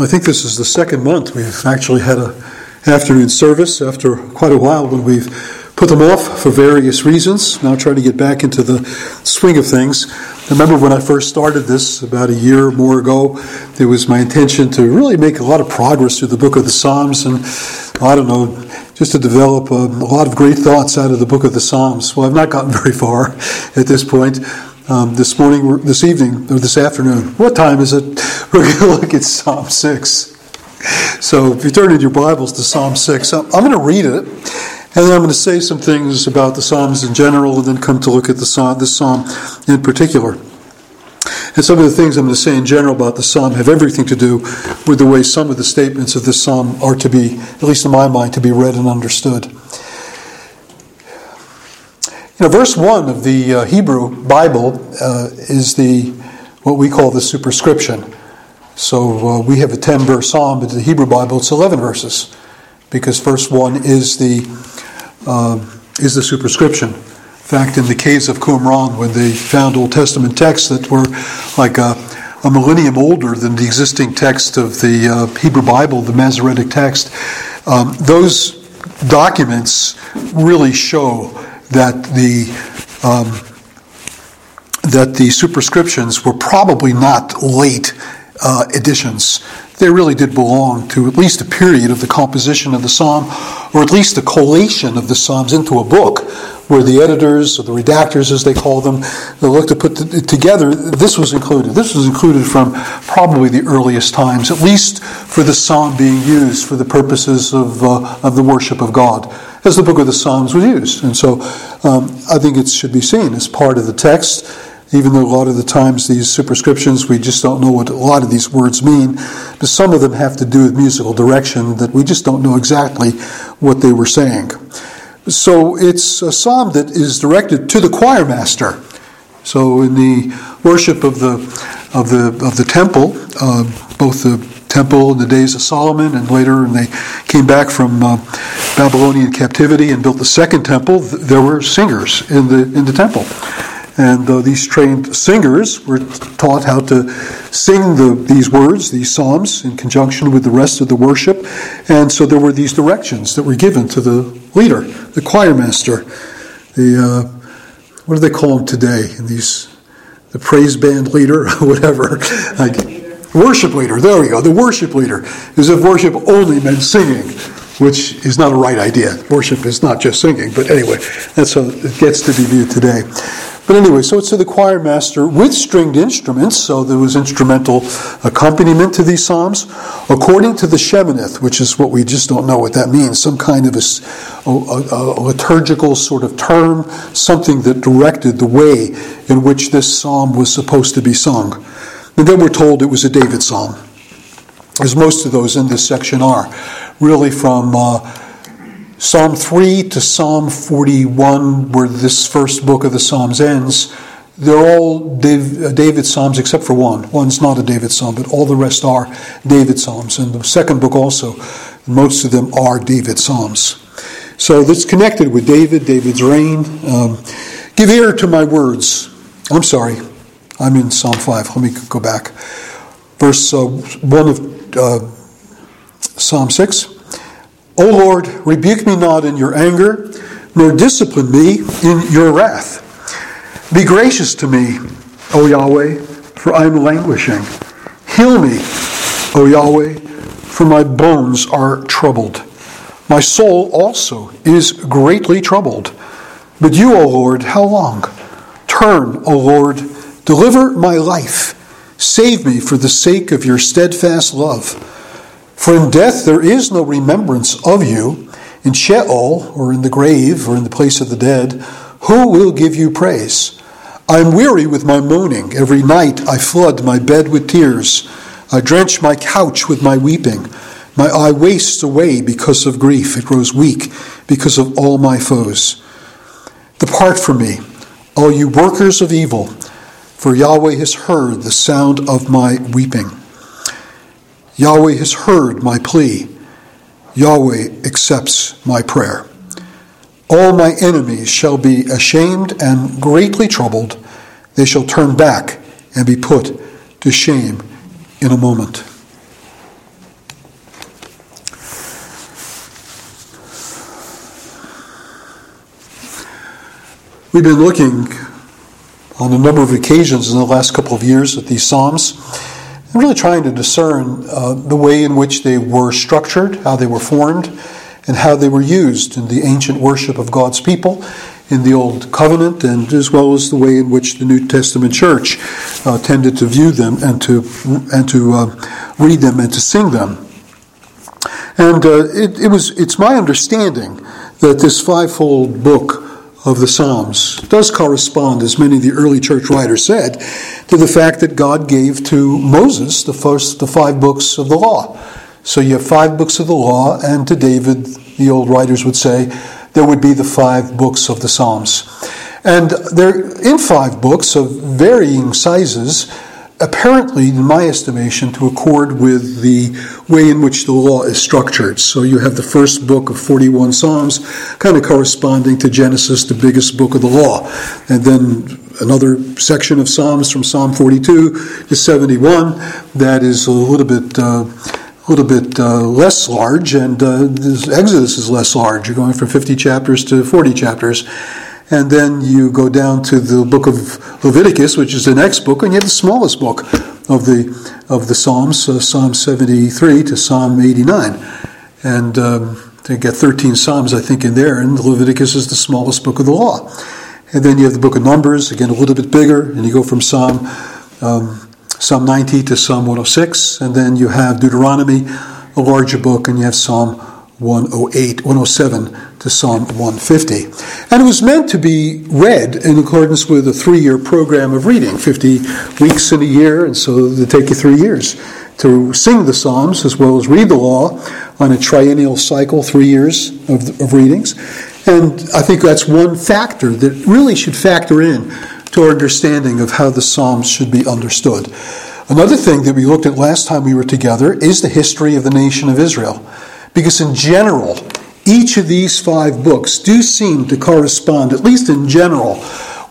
I think this is the second month we've actually had a afternoon service after quite a while when we've put them off for various reasons. Now trying to get back into the swing of things. I remember when I first started this about a year or more ago, it was my intention to really make a lot of progress through the book of the Psalms and I don't know, just to develop a, a lot of great thoughts out of the book of the Psalms. Well, I've not gotten very far at this point um, this morning, this evening, or this afternoon. What time is it? We're going to look at Psalm 6. So if you turn in your Bibles to Psalm 6, I'm going to read it, and then I'm going to say some things about the Psalms in general, and then come to look at the psalm, this Psalm in particular. And some of the things I'm going to say in general about the psalm have everything to do with the way some of the statements of this psalm are to be, at least in my mind, to be read and understood. You know, verse 1 of the uh, Hebrew Bible uh, is the what we call the superscription. So uh, we have a 10 verse psalm, but the Hebrew Bible it's 11 verses because verse 1 is the, uh, is the superscription. In fact, in the caves of Qumran, when they found Old Testament texts that were like a, a millennium older than the existing text of the uh, Hebrew Bible, the Masoretic text, um, those documents really show that the um, that the superscriptions were probably not late uh, additions. They really did belong to at least a period of the composition of the psalm, or at least the collation of the psalms into a book, where the editors or the redactors, as they call them, they looked to put it together. This was included. This was included from probably the earliest times, at least for the psalm being used for the purposes of uh, of the worship of God as the book of the Psalms was used. And so um, I think it should be seen as part of the text, even though a lot of the times these superscriptions, we just don't know what a lot of these words mean. But some of them have to do with musical direction that we just don't know exactly what they were saying. So it's a psalm that is directed to the choir master. So in the worship of the of the of the temple, uh, both the temple in the days of Solomon, and later when they came back from uh, Babylonian captivity and built the second temple, there were singers in the in the temple. And uh, these trained singers were taught how to sing the, these words, these psalms, in conjunction with the rest of the worship. And so there were these directions that were given to the leader, the choir master, the uh, what do they call him today? In these, the praise band leader, whatever. Like, Worship leader, there we go, the worship leader. is if worship only meant singing, which is not a right idea. Worship is not just singing, but anyway, that's how it gets to be viewed today. But anyway, so it's to the choir master with stringed instruments, so there was instrumental accompaniment to these psalms, according to the Sheminith, which is what we just don't know what that means, some kind of a, a, a liturgical sort of term, something that directed the way in which this psalm was supposed to be sung. And then we're told it was a David psalm, as most of those in this section are, really from uh, Psalm 3 to Psalm 41, where this first book of the Psalms ends. They're all David Psalms except for one. One's not a David Psalm, but all the rest are David Psalms. And the second book also, most of them are David Psalms. So that's connected with David, David's reign. Um, Give ear to my words. I'm sorry. I'm in Psalm 5. Let me go back. Verse uh, 1 of uh, Psalm 6. O Lord, rebuke me not in your anger, nor discipline me in your wrath. Be gracious to me, O Yahweh, for I am languishing. Heal me, O Yahweh, for my bones are troubled. My soul also is greatly troubled. But you, O Lord, how long? Turn, O Lord, Deliver my life. Save me for the sake of your steadfast love. For in death there is no remembrance of you. In Sheol, or in the grave, or in the place of the dead, who will give you praise? I am weary with my moaning. Every night I flood my bed with tears. I drench my couch with my weeping. My eye wastes away because of grief. It grows weak because of all my foes. Depart from me, all you workers of evil for Yahweh has heard the sound of my weeping. Yahweh has heard my plea. Yahweh accepts my prayer. All my enemies shall be ashamed and greatly troubled. They shall turn back and be put to shame in a moment. We've been looking on a number of occasions in the last couple of years at these Psalms and really trying to discern uh, the way in which they were structured, how they were formed, and how they were used in the ancient worship of God's people in the Old Covenant, and as well as the way in which the New Testament church uh, tended to view them and to and to uh, read them and to sing them. And uh, it, it was it's my understanding that this fivefold book of the Psalms does correspond, as many of the early church writers said, to the fact that God gave to Moses the first the five books of the law. So you have five books of the law, and to David, the old writers would say, there would be the five books of the Psalms. And they're in five books of varying sizes, apparently, in my estimation, to accord with the way in which the law is structured. So you have the first book of 41 Psalms, kind of corresponding to Genesis, the biggest book of the law. And then another section of Psalms from Psalm 42 to 71 that is a little bit. Uh, a little bit uh, less large, and uh, Exodus is less large. You're going from 50 chapters to 40 chapters. And then you go down to the book of Leviticus, which is the next book, and you have the smallest book of the of the Psalms, uh, Psalm 73 to Psalm 89, and um, they get 13 Psalms, I think, in there. And Leviticus is the smallest book of the law. And then you have the book of Numbers, again a little bit bigger, and you go from Psalm um, Psalm 90 to Psalm 106, and then you have Deuteronomy, a larger book, and you have Psalm 108, 107 to Psalm 150. And it was meant to be read in accordance with a three year program of reading, 50 weeks in a year, and so it take you three years to sing the Psalms as well as read the law on a triennial cycle, three years of, of readings. And I think that's one factor that really should factor in to our understanding of how the Psalms should be understood. Another thing that we looked at last time we were together is the history of the nation of Israel. Because in general, each of these five books do seem to correspond, at least in general,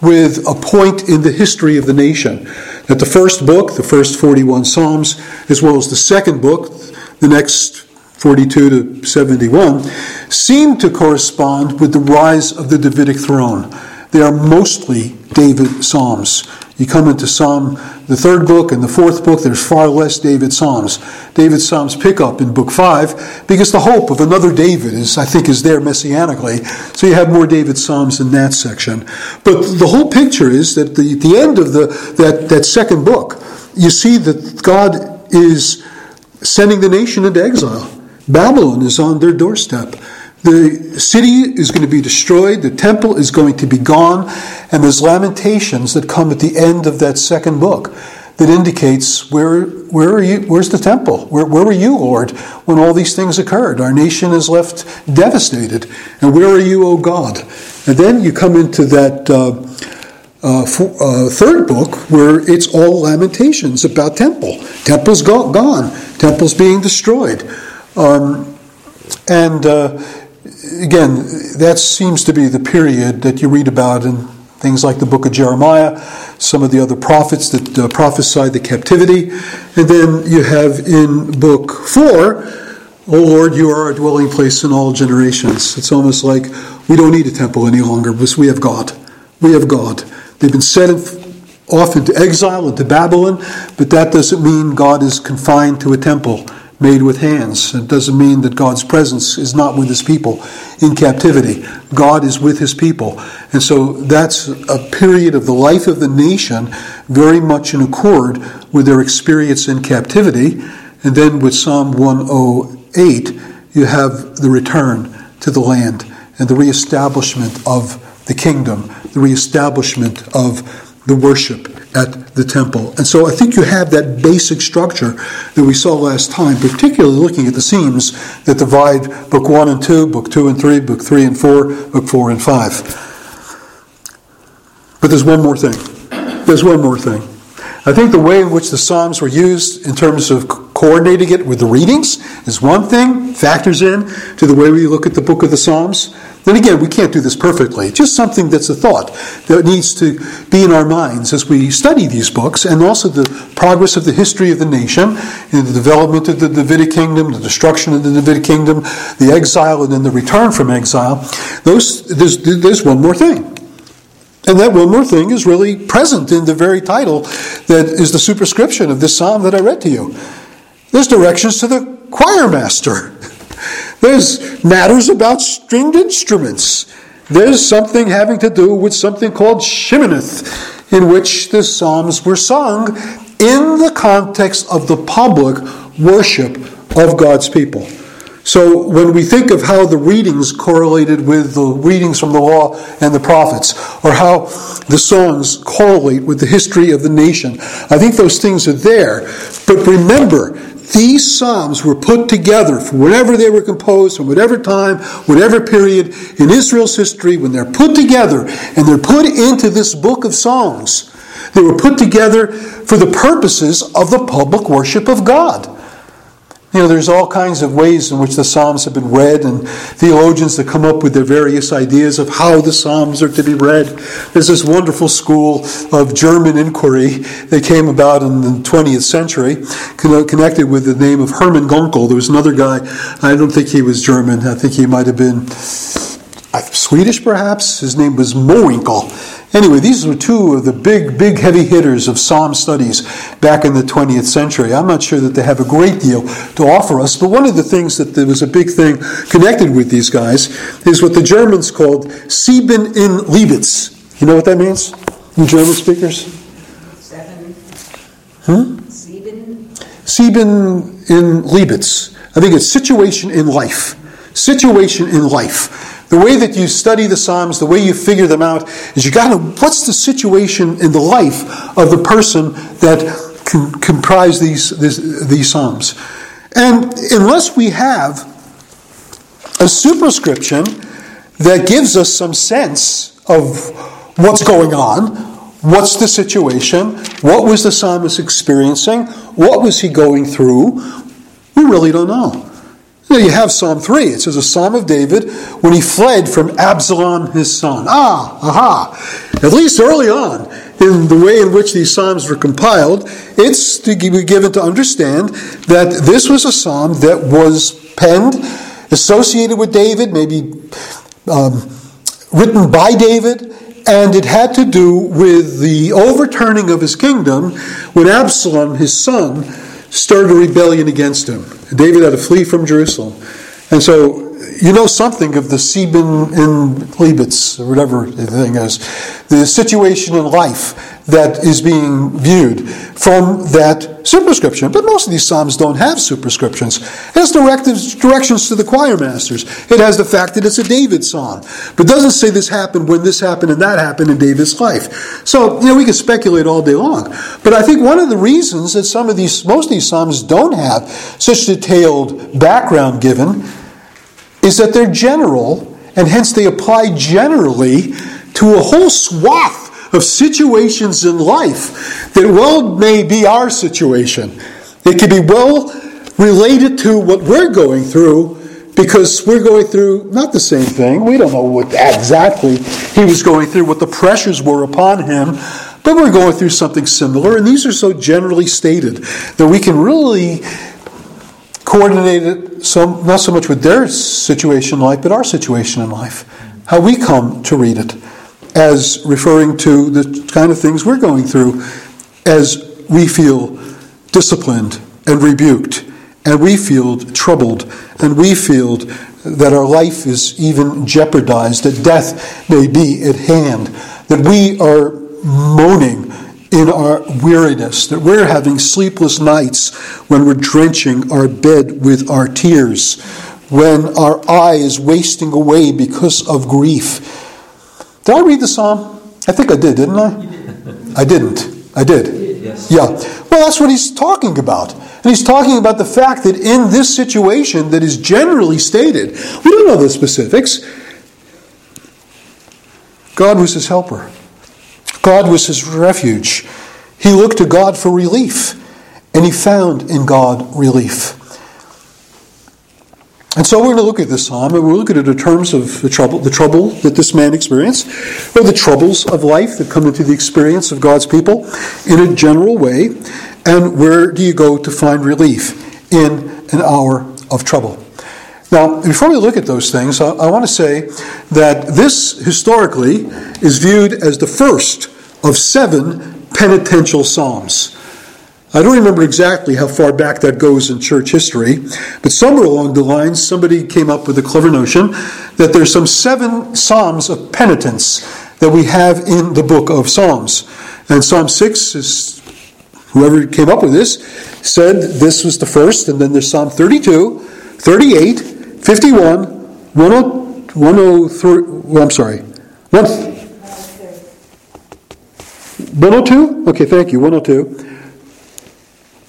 with a point in the history of the nation. That the first book, the first 41 Psalms, as well as the second book, the next 42 to 71, seem to correspond with the rise of the Davidic throne. They are mostly David Psalms. You come into Psalm, the third book and the fourth book, there's far less David Psalms. David Psalms pick up in book five because the hope of another David is, I think, is there messianically. So you have more David Psalms in that section. But the whole picture is that the, the end of the, that, that second book, you see that God is sending the nation into exile. Babylon is on their doorstep. The city is going to be destroyed, the temple is going to be gone, and there's lamentations that come at the end of that second book that indicates where, where are you, where's the temple? Where, where were you, Lord, when all these things occurred? Our nation is left devastated. And where are you, O God? And then you come into that uh, uh, for, uh, third book where it's all lamentations about temple. Temple's go- gone. Temple's being destroyed. Um, and uh, again, that seems to be the period that you read about in things like the book of Jeremiah, some of the other prophets that uh, prophesied the captivity. And then you have in book four, O Lord, you are our dwelling place in all generations. It's almost like we don't need a temple any longer because we have God. We have God. They've been sent off into exile, into Babylon, but that doesn't mean God is confined to a temple made with hands. It doesn't mean that God's presence is not with his people in captivity. God is with his people. And so that's a period of the life of the nation very much in accord with their experience in captivity. And then with Psalm 108, you have the return to the land and the reestablishment of the kingdom, the reestablishment of the worship at the temple. And so I think you have that basic structure that we saw last time, particularly looking at the seams that divide book 1 and 2, book 2 and 3, book 3 and 4, book 4 and 5. But there's one more thing. There's one more thing. I think the way in which the Psalms were used in terms of coordinating it with the readings is one thing, factors in to the way we look at the book of the Psalms. Then again, we can't do this perfectly. Just something that's a thought that needs to be in our minds as we study these books and also the progress of the history of the nation the development of the Davidic kingdom, the destruction of the Davidic kingdom, the exile, and then the return from exile. Those, there's, there's one more thing. And that one more thing is really present in the very title that is the superscription of this psalm that I read to you. There's directions to the choir master. There's matters about stringed instruments. There's something having to do with something called Sheminith, in which the Psalms were sung in the context of the public worship of God's people. So when we think of how the readings correlated with the readings from the law and the prophets, or how the songs correlate with the history of the nation, I think those things are there. But remember, these psalms were put together from whenever they were composed, from whatever time, whatever period in Israel's history, when they're put together and they're put into this book of songs, they were put together for the purposes of the public worship of God. You know, there's all kinds of ways in which the Psalms have been read, and theologians that come up with their various ideas of how the Psalms are to be read. There's this wonderful school of German inquiry that came about in the 20th century, connected with the name of Hermann Gunkel. There was another guy, I don't think he was German, I think he might have been uh, Swedish perhaps. His name was Mowinckel Anyway, these were two of the big, big heavy hitters of Psalm studies back in the 20th century. I'm not sure that they have a great deal to offer us, but one of the things that there was a big thing connected with these guys is what the Germans called Sieben in Liebitz. You know what that means? You German speakers? Seven. Hmm? Sieben. Sieben in Liebitz. I think it's situation in life. Situation in life. The way that you study the Psalms, the way you figure them out, is you got to, what's the situation in the life of the person that can comprise these, these, these Psalms? And unless we have a superscription that gives us some sense of what's going on, what's the situation, what was the psalmist experiencing, what was he going through, we really don't know. You, have Psalm 3. It says a Psalm of David when he fled from Absalom his son. Ah, aha. At least early on, in the way in which these Psalms were compiled, it's to be given to understand that this was a Psalm that was penned, associated with David, maybe um, written by David, and it had to do with the overturning of his kingdom when Absalom, his son, stirred a rebellion against him. David had to flee from Jerusalem. And so you know something of the Sieben in Liebitz, or whatever the thing is, the situation in life that is being viewed from that superscription. But most of these Psalms don't have superscriptions. It has directives, directions to the choir masters. It has the fact that it's a David psalm. But doesn't say this happened when this happened and that happened in David's life. So, you know, we can speculate all day long. But I think one of the reasons that some of these, most of these Psalms don't have such detailed background given is that they're general, and hence they apply generally to a whole swath of situations in life that well may be our situation. It can be well related to what we're going through because we're going through not the same thing. We don't know what exactly he was going through, what the pressures were upon him, but we're going through something similar. And these are so generally stated that we can really coordinate it so, not so much with their situation in life, but our situation in life. How we come to read it as referring to the kind of things we're going through as we feel disciplined and rebuked, and we feel troubled, and we feel that our life is even jeopardized, that death may be at hand, that we are moaning in our weariness, that we're having sleepless nights when we're drenching our bed with our tears, when our eye is wasting away because of grief. Did I read the psalm? I think I did, didn't I? I didn't. I did. Yes. Yeah. Well, that's what he's talking about. And he's talking about the fact that in this situation that is generally stated, we don't know the specifics, God was his helper. God was his refuge. He looked to God for relief, and he found in God relief. And so we're going to look at this psalm, and we'll look at it in terms of the trouble, the trouble that this man experienced, or the troubles of life that come into the experience of God's people in a general way. And where do you go to find relief in an hour of trouble? Now, before we look at those things, I, I want to say that this historically is viewed as the first of seven penitential psalms. I don't remember exactly how far back that goes in church history, but somewhere along the lines, somebody came up with a clever notion that there's some seven psalms of penitence that we have in the book of Psalms. And Psalm 6 is, whoever came up with this, said this was the first, and then there's Psalm 32, 38, 51, 103, well, I'm sorry, 102? Okay, thank you, 102.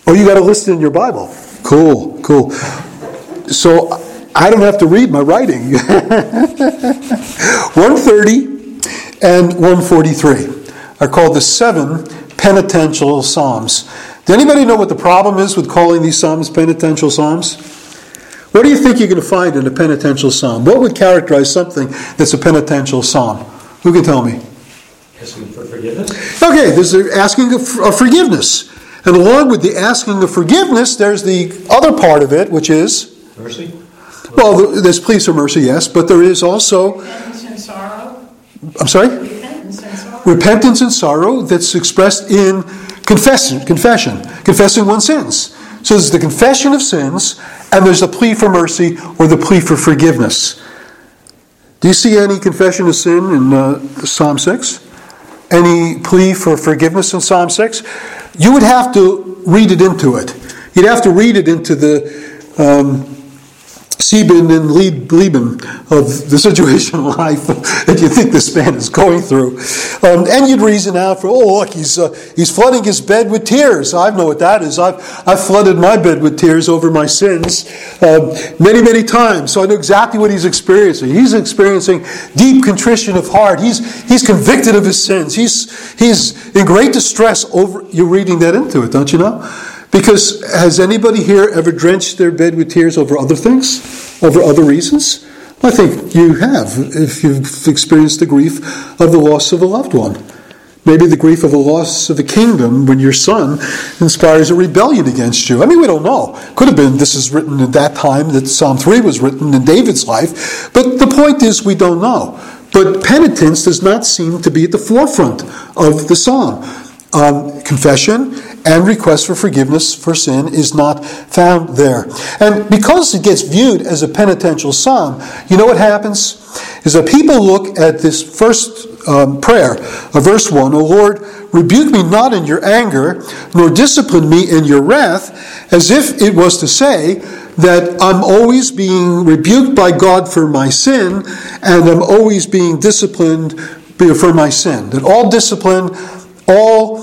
Oh, you got it listed in your Bible. Cool, cool. So I don't have to read my writing. 130 and 143 are called the seven penitential psalms. Does anybody know what the problem is with calling these psalms penitential psalms? What do you think you're going to find in a penitential psalm? What would characterize something that's a penitential psalm? Who can tell me? For forgiveness? Okay, there's the asking of forgiveness. And along with the asking of forgiveness, there's the other part of it, which is Mercy? well, there's pleas for mercy, yes, but there is also Repentance and sorrow. I'm sorry, Repentance and sorrow. repentance and sorrow that's expressed in confession, confession, confessing one's sins. So there's the confession of sins, and there's the plea for mercy or the plea for forgiveness. Do you see any confession of sin in uh, Psalm 6? Any plea for forgiveness in Psalm 6? You would have to read it into it. You'd have to read it into the um, Sieben and Lieben of the situation life that you think this man is going through. Um, and you'd reason out for, oh, look, he's, uh, he's flooding his bed with tears. I know what that is. I've, I've flooded my bed with tears over my sins uh, many, many times. So I know exactly what he's experiencing. He's experiencing deep contrition of heart. He's, he's convicted of his sins. He's, he's in great distress over, you're reading that into it, don't you know? Because has anybody here ever drenched their bed with tears over other things, over other reasons? I think you have, if you've experienced the grief of the loss of a loved one. Maybe the grief of the loss of a kingdom when your son inspires a rebellion against you. I mean, we don't know. Could have been this is written at that time that Psalm 3 was written in David's life. But the point is, we don't know. But penitence does not seem to be at the forefront of the psalm. Um, confession and request for forgiveness for sin is not found there. And because it gets viewed as a penitential psalm, you know what happens? Is that people look at this first um, prayer of verse 1 O Lord, rebuke me not in your anger, nor discipline me in your wrath, as if it was to say that I'm always being rebuked by God for my sin, and I'm always being disciplined for my sin. That all discipline, all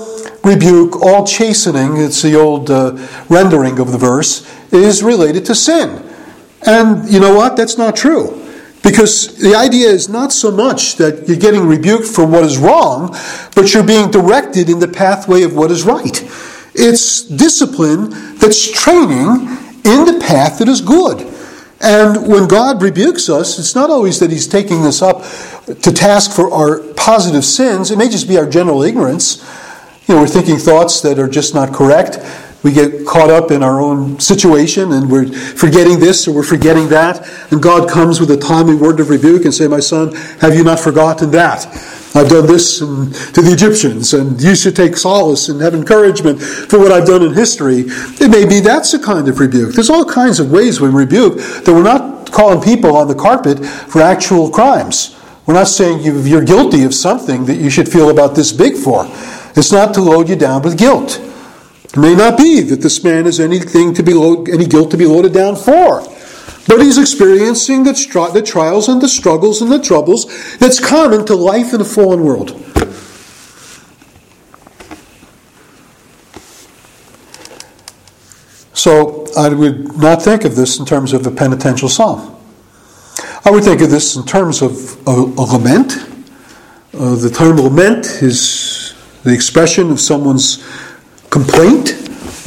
rebuke, all chastening, it's the old uh, rendering of the verse, is related to sin. And you know what? That's not true. Because the idea is not so much that you're getting rebuked for what is wrong, but you're being directed in the pathway of what is right. It's discipline that's training in the path that is good. And when God rebukes us, it's not always that He's taking us up to task for our positive sins. It may just be our general ignorance. You know, we're thinking thoughts that are just not correct. We get caught up in our own situation and we're forgetting this or we're forgetting that. And God comes with a timely word of rebuke and say, My son, have you not forgotten that? I've done this um, to the Egyptians, and you should take solace and have encouragement for what I've done in history. It may be that's a kind of rebuke. There's all kinds of ways we rebuke that we're not calling people on the carpet for actual crimes. We're not saying you're guilty of something that you should feel about this big for. It's not to load you down with guilt. It may not be that this man has anything to be any guilt to be loaded down for. But he's experiencing the, str- the trials and the struggles and the troubles that's common to life in a fallen world. So I would not think of this in terms of a penitential psalm. I would think of this in terms of a, a lament. Uh, the term lament is the expression of someone's complaint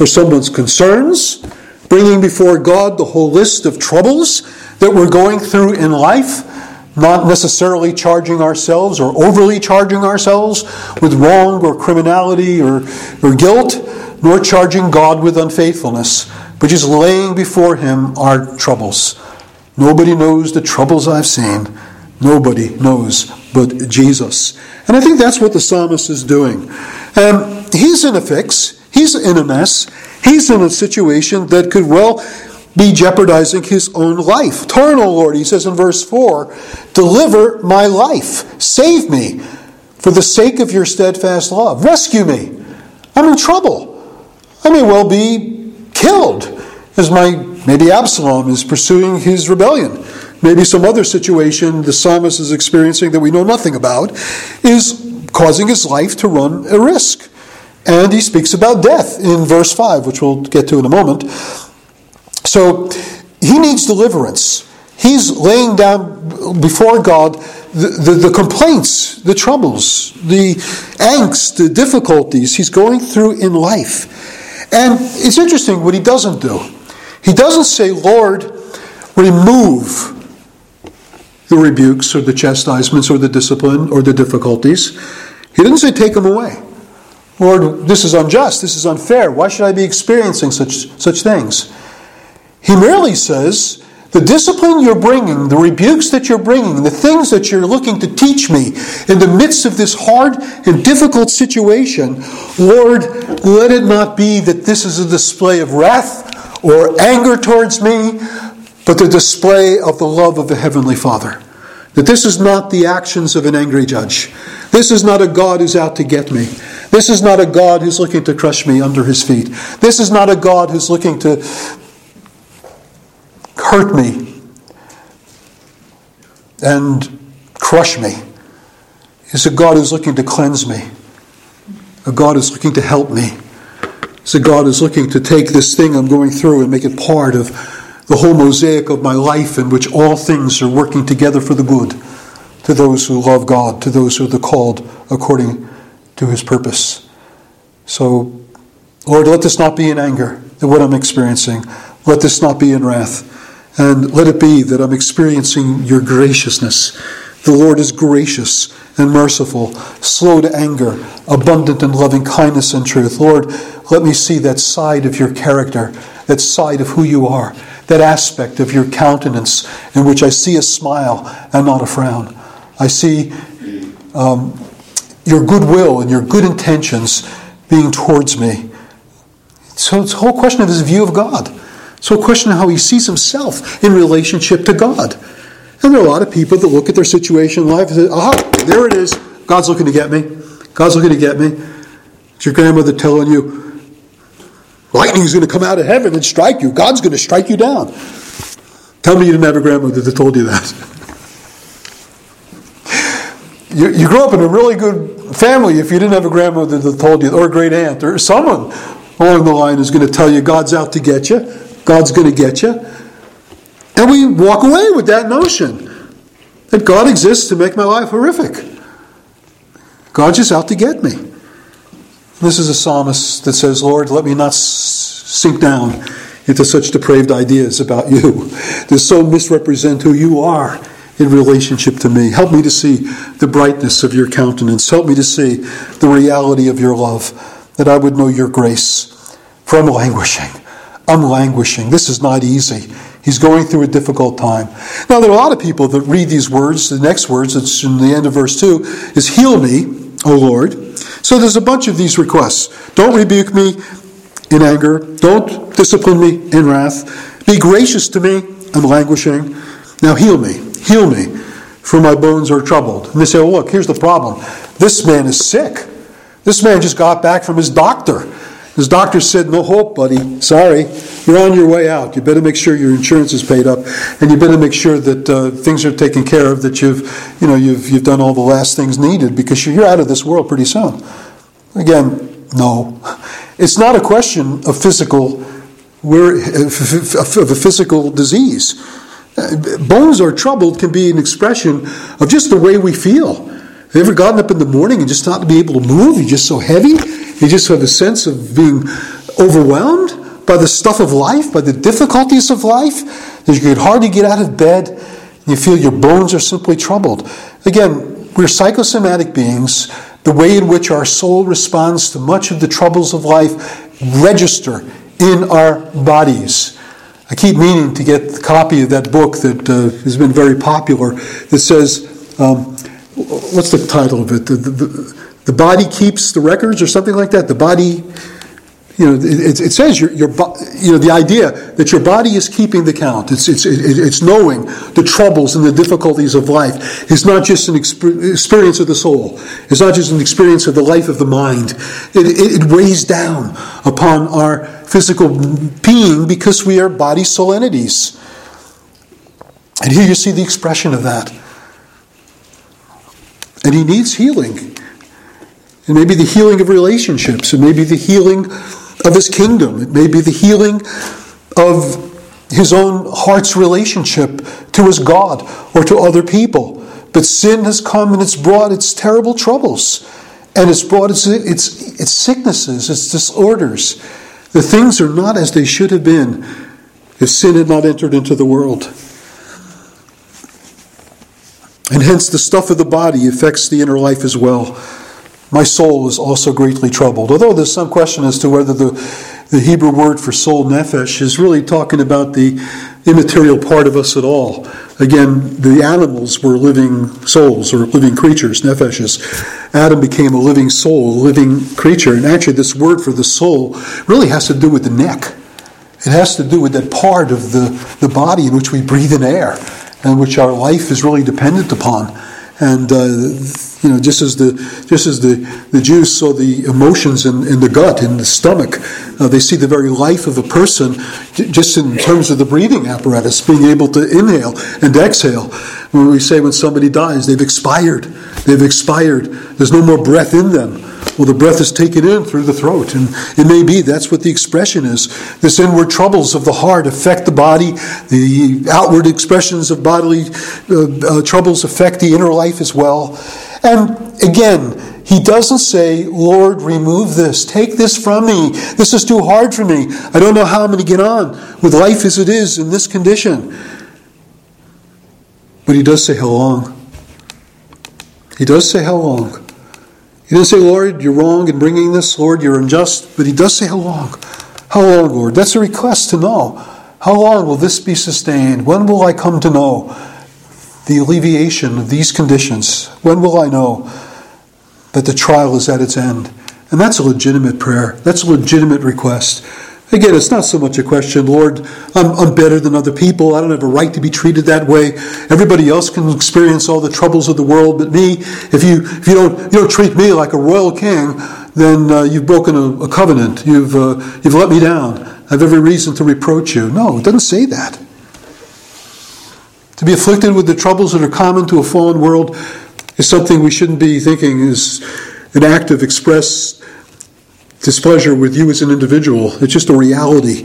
or someone's concerns, bringing before God the whole list of troubles that we're going through in life, not necessarily charging ourselves or overly charging ourselves with wrong or criminality or, or guilt, nor charging God with unfaithfulness, but just laying before Him our troubles. Nobody knows the troubles I've seen. Nobody knows but Jesus. And I think that's what the psalmist is doing. Um, he's in a fix, he's in a mess, he's in a situation that could well be jeopardizing his own life. Turn, O Lord, he says in verse 4, deliver my life, save me for the sake of your steadfast love. Rescue me. I'm in trouble. I may well be killed as my maybe Absalom is pursuing his rebellion. Maybe some other situation the psalmist is experiencing that we know nothing about is causing his life to run a risk. And he speaks about death in verse 5, which we'll get to in a moment. So he needs deliverance. He's laying down before God the, the, the, complaints, the troubles, the angst, the difficulties he's going through in life. And it's interesting what he doesn't do. He doesn't say, Lord, remove the rebukes or the chastisements or the discipline or the difficulties. He didn't say, take them away. Lord, this is unjust. This is unfair. Why should I be experiencing such, such things? He merely says, the discipline you're bringing, the rebukes that you're bringing, the things that you're looking to teach me in the midst of this hard and difficult situation, Lord, let it not be that this is a display of wrath or anger towards me, but the display of the love of the Heavenly Father. That this is not the actions of an angry judge. This is not a God who's out to get me. This is not a God who's looking to crush me under his feet. This is not a God who's looking to hurt me and crush me. It's a God who's looking to cleanse me. A God who's looking to help me. It's a God who's looking to take this thing I'm going through and make it part of the whole mosaic of my life in which all things are working together for the good to those who love God, to those who are called according to his purpose. So, Lord, let this not be in anger at what I'm experiencing. Let this not be in wrath. And let it be that I'm experiencing your graciousness. The Lord is gracious and merciful, slow to anger, abundant in loving kindness and truth. Lord, let me see that side of your character, that side of who you are, that aspect of your countenance in which I see a smile and not a frown. I see um, your goodwill and your good intentions being towards me. So it's a whole question of his view of God. So a whole question of how he sees himself in relationship to God. And there are a lot of people that look at their situation in life and say, aha, there it is. God's looking to get me. God's looking to get me. It's your grandmother telling you, Lightning's going to come out of heaven and strike you. God's going to strike you down. Tell me you didn't have a grandmother that told you that. you, you grew up in a really good family if you didn't have a grandmother that told you, or a great aunt, or someone along the line is going to tell you God's out to get you. God's going to get you. And we walk away with that notion that God exists to make my life horrific. God's just out to get me. This is a psalmist that says, Lord, let me not sink down into such depraved ideas about you that so misrepresent who you are in relationship to me. Help me to see the brightness of your countenance. Help me to see the reality of your love, that I would know your grace. For I'm languishing. I'm languishing. This is not easy. He's going through a difficult time. Now, there are a lot of people that read these words. The next words, it's in the end of verse 2, is Heal me, O Lord. So there's a bunch of these requests. Don't rebuke me in anger. Don't discipline me in wrath. Be gracious to me. I'm languishing. Now heal me. Heal me, for my bones are troubled. And they say, well, look, here's the problem. This man is sick. This man just got back from his doctor. His doctor said, No hope, buddy. Sorry. You're on your way out. You better make sure your insurance is paid up, and you better make sure that uh, things are taken care of, that you've, you know, you've, you've done all the last things needed because you're out of this world pretty soon. Again, no. It's not a question of physical, of a physical disease. Bones are troubled can be an expression of just the way we feel. Have you ever gotten up in the morning and just not to be able to move? You're just so heavy. You just have a sense of being overwhelmed by the stuff of life, by the difficulties of life, that you can hardly get out of bed. You feel your bones are simply troubled. Again, we're psychosomatic beings. The way in which our soul responds to much of the troubles of life register in our bodies. I keep meaning to get the copy of that book that uh, has been very popular that says, um, what's the title of it? The, the, the, the body keeps the records or something like that? The body you know, it, it says your, your, you know, the idea that your body is keeping the count. It's, it's, it's knowing the troubles and the difficulties of life. It's not just an experience of the soul. It's not just an experience of the life of the mind. It, it, weighs down upon our physical being because we are body soul entities. And here you see the expression of that. And he needs healing. And maybe the healing of relationships, It may be the healing of his kingdom. It may be the healing of his own heart's relationship to his God or to other people. But sin has come and it's brought its terrible troubles. And it's brought its, its, its sicknesses, its disorders. The things are not as they should have been if sin had not entered into the world. And hence, the stuff of the body affects the inner life as well my soul is also greatly troubled. Although there's some question as to whether the, the Hebrew word for soul, nephesh, is really talking about the immaterial part of us at all. Again, the animals were living souls or living creatures, nepheshes. Adam became a living soul, a living creature. And actually, this word for the soul really has to do with the neck. It has to do with that part of the, the body in which we breathe in air and which our life is really dependent upon. And uh, you know, just as the just as the, the Jews saw the emotions in, in the gut, in the stomach, uh, they see the very life of a person just in terms of the breathing apparatus, being able to inhale and exhale. When we say when somebody dies, they've expired. They've expired. There's no more breath in them. Well, the breath is taken in through the throat. And it may be that's what the expression is. This inward troubles of the heart affect the body. The outward expressions of bodily uh, uh, troubles affect the inner life as well. And again, he doesn't say, Lord, remove this. Take this from me. This is too hard for me. I don't know how I'm going to get on with life as it is in this condition. But he does say, How long? He does say, How long? He doesn't say, Lord, you're wrong in bringing this. Lord, you're unjust. But he does say, How long? How long, Lord? That's a request to know. How long will this be sustained? When will I come to know the alleviation of these conditions? When will I know that the trial is at its end? And that's a legitimate prayer. That's a legitimate request. Again, it's not so much a question, Lord, I'm, I'm, better than other people. I don't have a right to be treated that way. Everybody else can experience all the troubles of the world, but me, if you, if you, don't, you don't treat me like a royal king, then uh, you've broken a, a covenant. You've, uh, you've let me down. I have every reason to reproach you. No, it doesn't say that. To be afflicted with the troubles that are common to a fallen world is something we shouldn't be thinking is an act of express displeasure with you as an individual. It's just a reality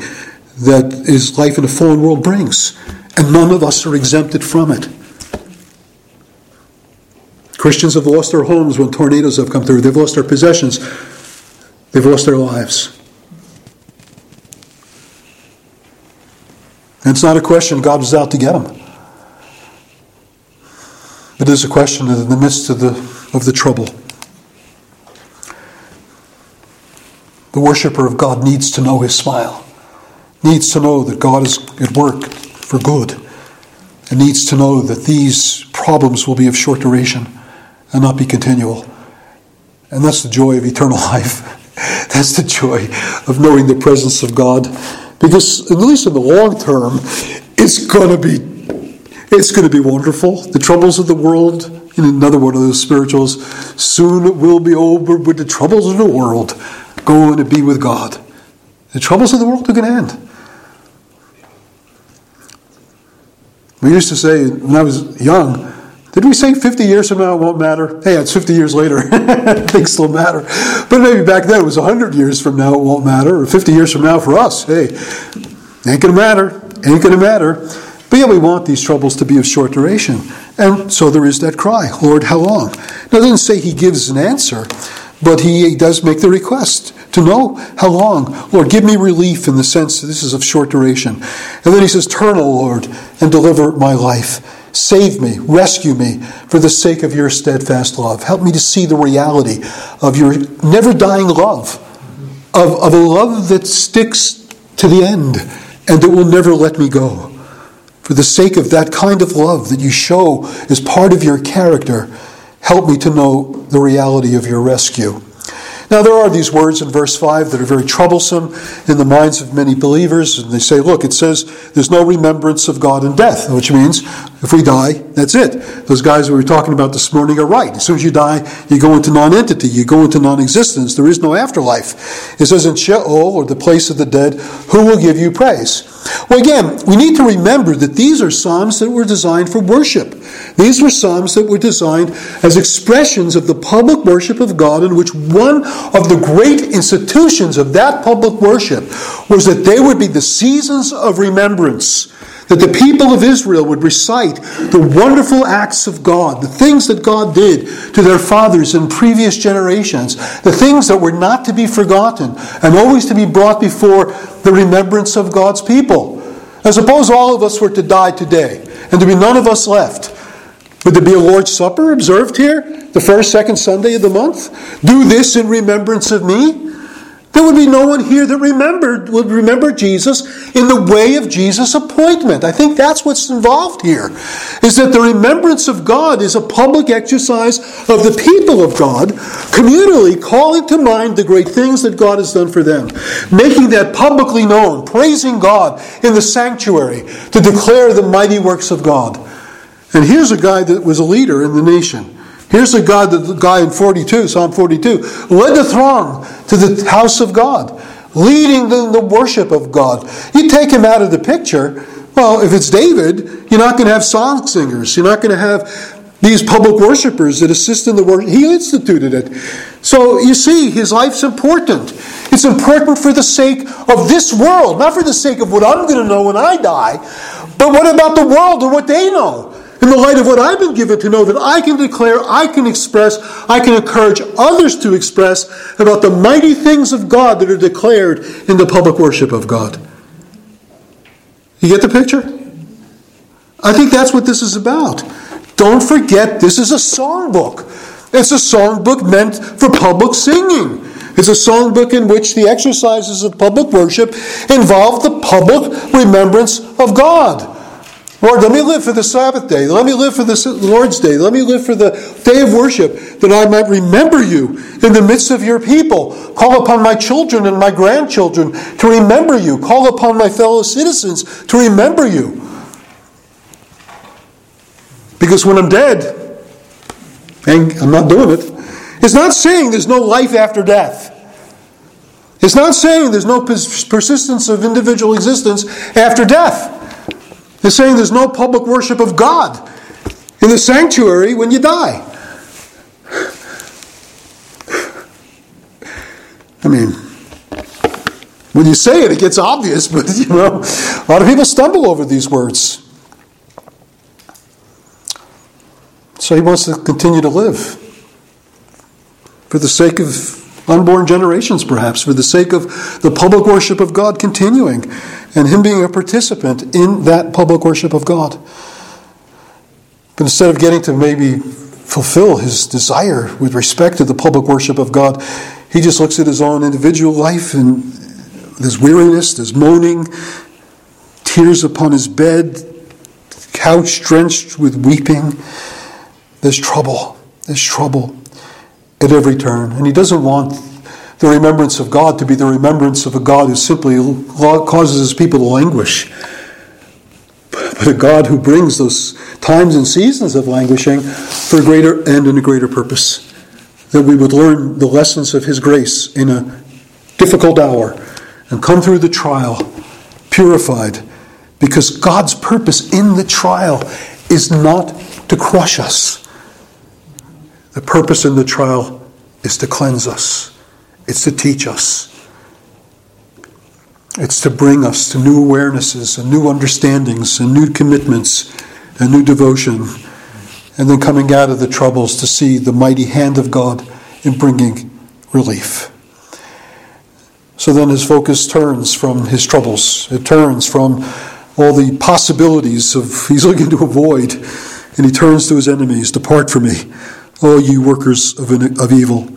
that is life in a fallen world brings. And none of us are exempted from it. Christians have lost their homes when tornadoes have come through. They've lost their possessions. They've lost their lives. And it's not a question God was out to get them. It is a question in the midst of the, of the trouble. The worshiper of God needs to know his smile, needs to know that God is at work for good, and needs to know that these problems will be of short duration and not be continual. And that's the joy of eternal life. that's the joy of knowing the presence of God. Because at least in the long term, it's going to be it's going to be wonderful. The troubles of the world, in another one of those spirituals, soon will be over with the troubles of the world going to be with God. The troubles of the world are going to end. We used to say when I was young, did we say 50 years from now it won't matter? Hey, it's 50 years later. Things still matter. But maybe back then it was 100 years from now it won't matter, or 50 years from now for us. Hey, ain't going to matter. Ain't going to matter. But yeah, we want these troubles to be of short duration. And so there is that cry, Lord, how long? Now, it doesn't say he gives an answer, but he does make the request to know how long. Lord, give me relief in the sense that this is of short duration. And then he says, Turn, O Lord, and deliver my life. Save me, rescue me for the sake of your steadfast love. Help me to see the reality of your never dying love, of, of a love that sticks to the end. and that will never let me go. For the sake of that kind of love that you show as part of your character, help me to know the reality of your rescue. Now, there are these words in verse 5 that are very troublesome in the minds of many believers. And they say, look, it says there's no remembrance of God in death, which means if we die, that's it. Those guys we were talking about this morning are right. As soon as you die, you go into nonentity, you go into non existence. There is no afterlife. It says in Sheol, or the place of the dead, who will give you praise? Well, again, we need to remember that these are Psalms that were designed for worship. These were Psalms that were designed as expressions of the public worship of God, in which one of the great institutions of that public worship was that they would be the seasons of remembrance. That the people of Israel would recite the wonderful acts of God, the things that God did to their fathers in previous generations, the things that were not to be forgotten and always to be brought before the remembrance of God's people. Now, suppose all of us were to die today and there be none of us left. Would there be a Lord's Supper observed here, the first, second Sunday of the month? Do this in remembrance of me. There would be no one here that remembered would remember Jesus in the way of Jesus' appointment. I think that's what's involved here. Is that the remembrance of God is a public exercise of the people of God, communally calling to mind the great things that God has done for them, making that publicly known, praising God in the sanctuary to declare the mighty works of God. And here's a guy that was a leader in the nation. Here's a guy, the guy in 42, Psalm 42, led the throng to the house of God, leading the, the worship of God. You take him out of the picture, well, if it's David, you're not going to have song singers. You're not going to have these public worshipers that assist in the work. He instituted it. So you see, his life's important. It's important for the sake of this world, not for the sake of what I'm going to know when I die, but what about the world and what they know? In the light of what I've been given to know that I can declare, I can express, I can encourage others to express about the mighty things of God that are declared in the public worship of God. You get the picture? I think that's what this is about. Don't forget, this is a songbook. It's a songbook meant for public singing. It's a songbook in which the exercises of public worship involve the public remembrance of God. Lord, let me live for the Sabbath day. Let me live for the Lord's day. Let me live for the day of worship that I might remember you in the midst of your people. Call upon my children and my grandchildren to remember you. Call upon my fellow citizens to remember you. Because when I'm dead, and I'm not doing it, it's not saying there's no life after death. It's not saying there's no persistence of individual existence after death. It's saying there's no public worship of God in the sanctuary when you die. I mean, when you say it, it gets obvious, but you know, a lot of people stumble over these words. So he wants to continue to live for the sake of unborn generations, perhaps, for the sake of the public worship of God continuing and him being a participant in that public worship of God. But instead of getting to maybe fulfill his desire with respect to the public worship of God, he just looks at his own individual life and there's weariness, there's moaning, tears upon his bed, couch drenched with weeping. There's trouble. There's trouble at every turn. And he doesn't want the remembrance of God to be the remembrance of a God who simply causes his people to languish, but a God who brings those times and seasons of languishing for a greater end and a greater purpose. That we would learn the lessons of his grace in a difficult hour and come through the trial purified because God's purpose in the trial is not to crush us. The purpose in the trial is to cleanse us. It's to teach us. It's to bring us to new awarenesses and new understandings and new commitments and new devotion. And then coming out of the troubles to see the mighty hand of God in bringing relief. So then his focus turns from his troubles. It turns from all the possibilities of he's looking to avoid, and he turns to his enemies Depart from me, all you workers of, of evil.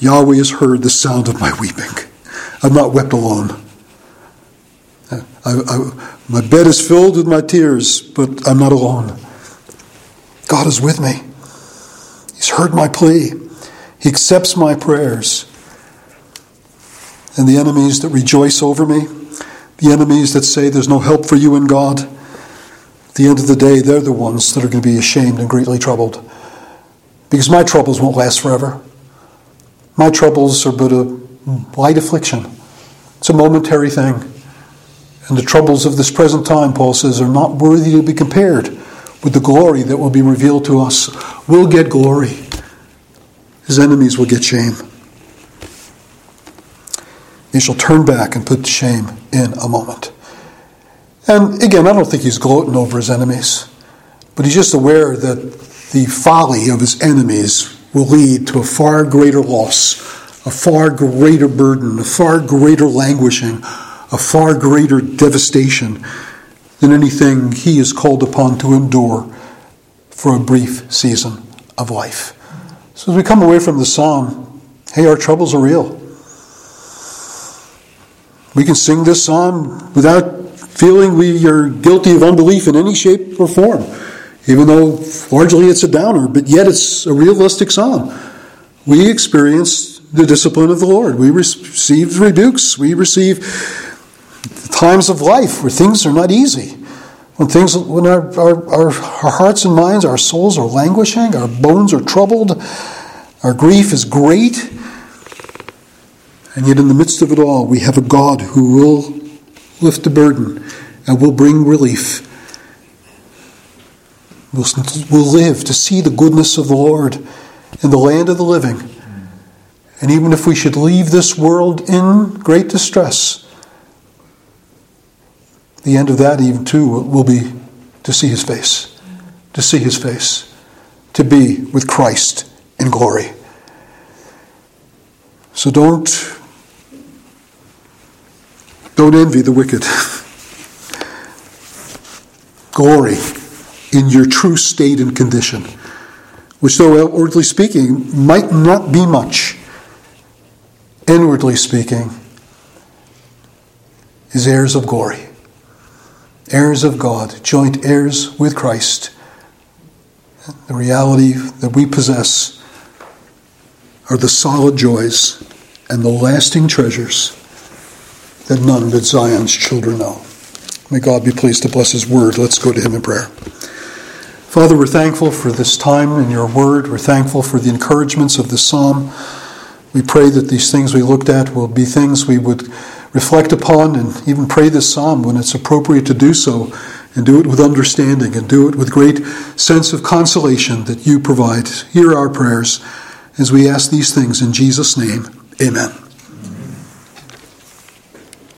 Yahweh has heard the sound of my weeping. I've not wept alone. I, I, my bed is filled with my tears, but I'm not alone. God is with me. He's heard my plea. He accepts my prayers. And the enemies that rejoice over me, the enemies that say there's no help for you in God, at the end of the day, they're the ones that are going to be ashamed and greatly troubled. Because my troubles won't last forever. My troubles are but a light affliction, it's a momentary thing. And the troubles of this present time, Paul says, are not worthy to be compared with the glory that will be revealed to us. We'll get glory. His enemies will get shame. He shall turn back and put shame in a moment. And again, I don't think he's gloating over his enemies, but he's just aware that the folly of his enemies will lead to a far greater loss, a far greater burden, a far greater languishing, a far greater devastation than anything he is called upon to endure for a brief season of life. So as we come away from the psalm, hey, our troubles are real. We can sing this psalm without feeling we are guilty of unbelief in any shape or form, even though largely it's a downer, but yet it's a realistic psalm. We experience the discipline of the Lord. We receive rebukes. We receive times of life where things are not easy. When things, when our, our, our, our hearts and minds, our souls are languishing, our bones are troubled, our grief is great, and yet in the midst of it all, we have a God who will lift the burden and will bring relief. We'll, we'll live to see the goodness of the Lord in the land of the living. And even if we should leave this world in great distress, the end of that, even too, will be to see his face, to see his face, to be with Christ in glory. So don't don't envy the wicked. glory in your true state and condition, which, though outwardly speaking, might not be much, inwardly speaking, is heirs of glory heirs of God, joint heirs with Christ. The reality that we possess are the solid joys and the lasting treasures that none but Zion's children know. May God be pleased to bless His word. Let's go to Him in prayer. Father, we're thankful for this time in your word. We're thankful for the encouragements of the psalm. We pray that these things we looked at will be things we would reflect upon and even pray this psalm when it's appropriate to do so, and do it with understanding and do it with great sense of consolation that you provide. Hear our prayers as we ask these things in Jesus' name. Amen.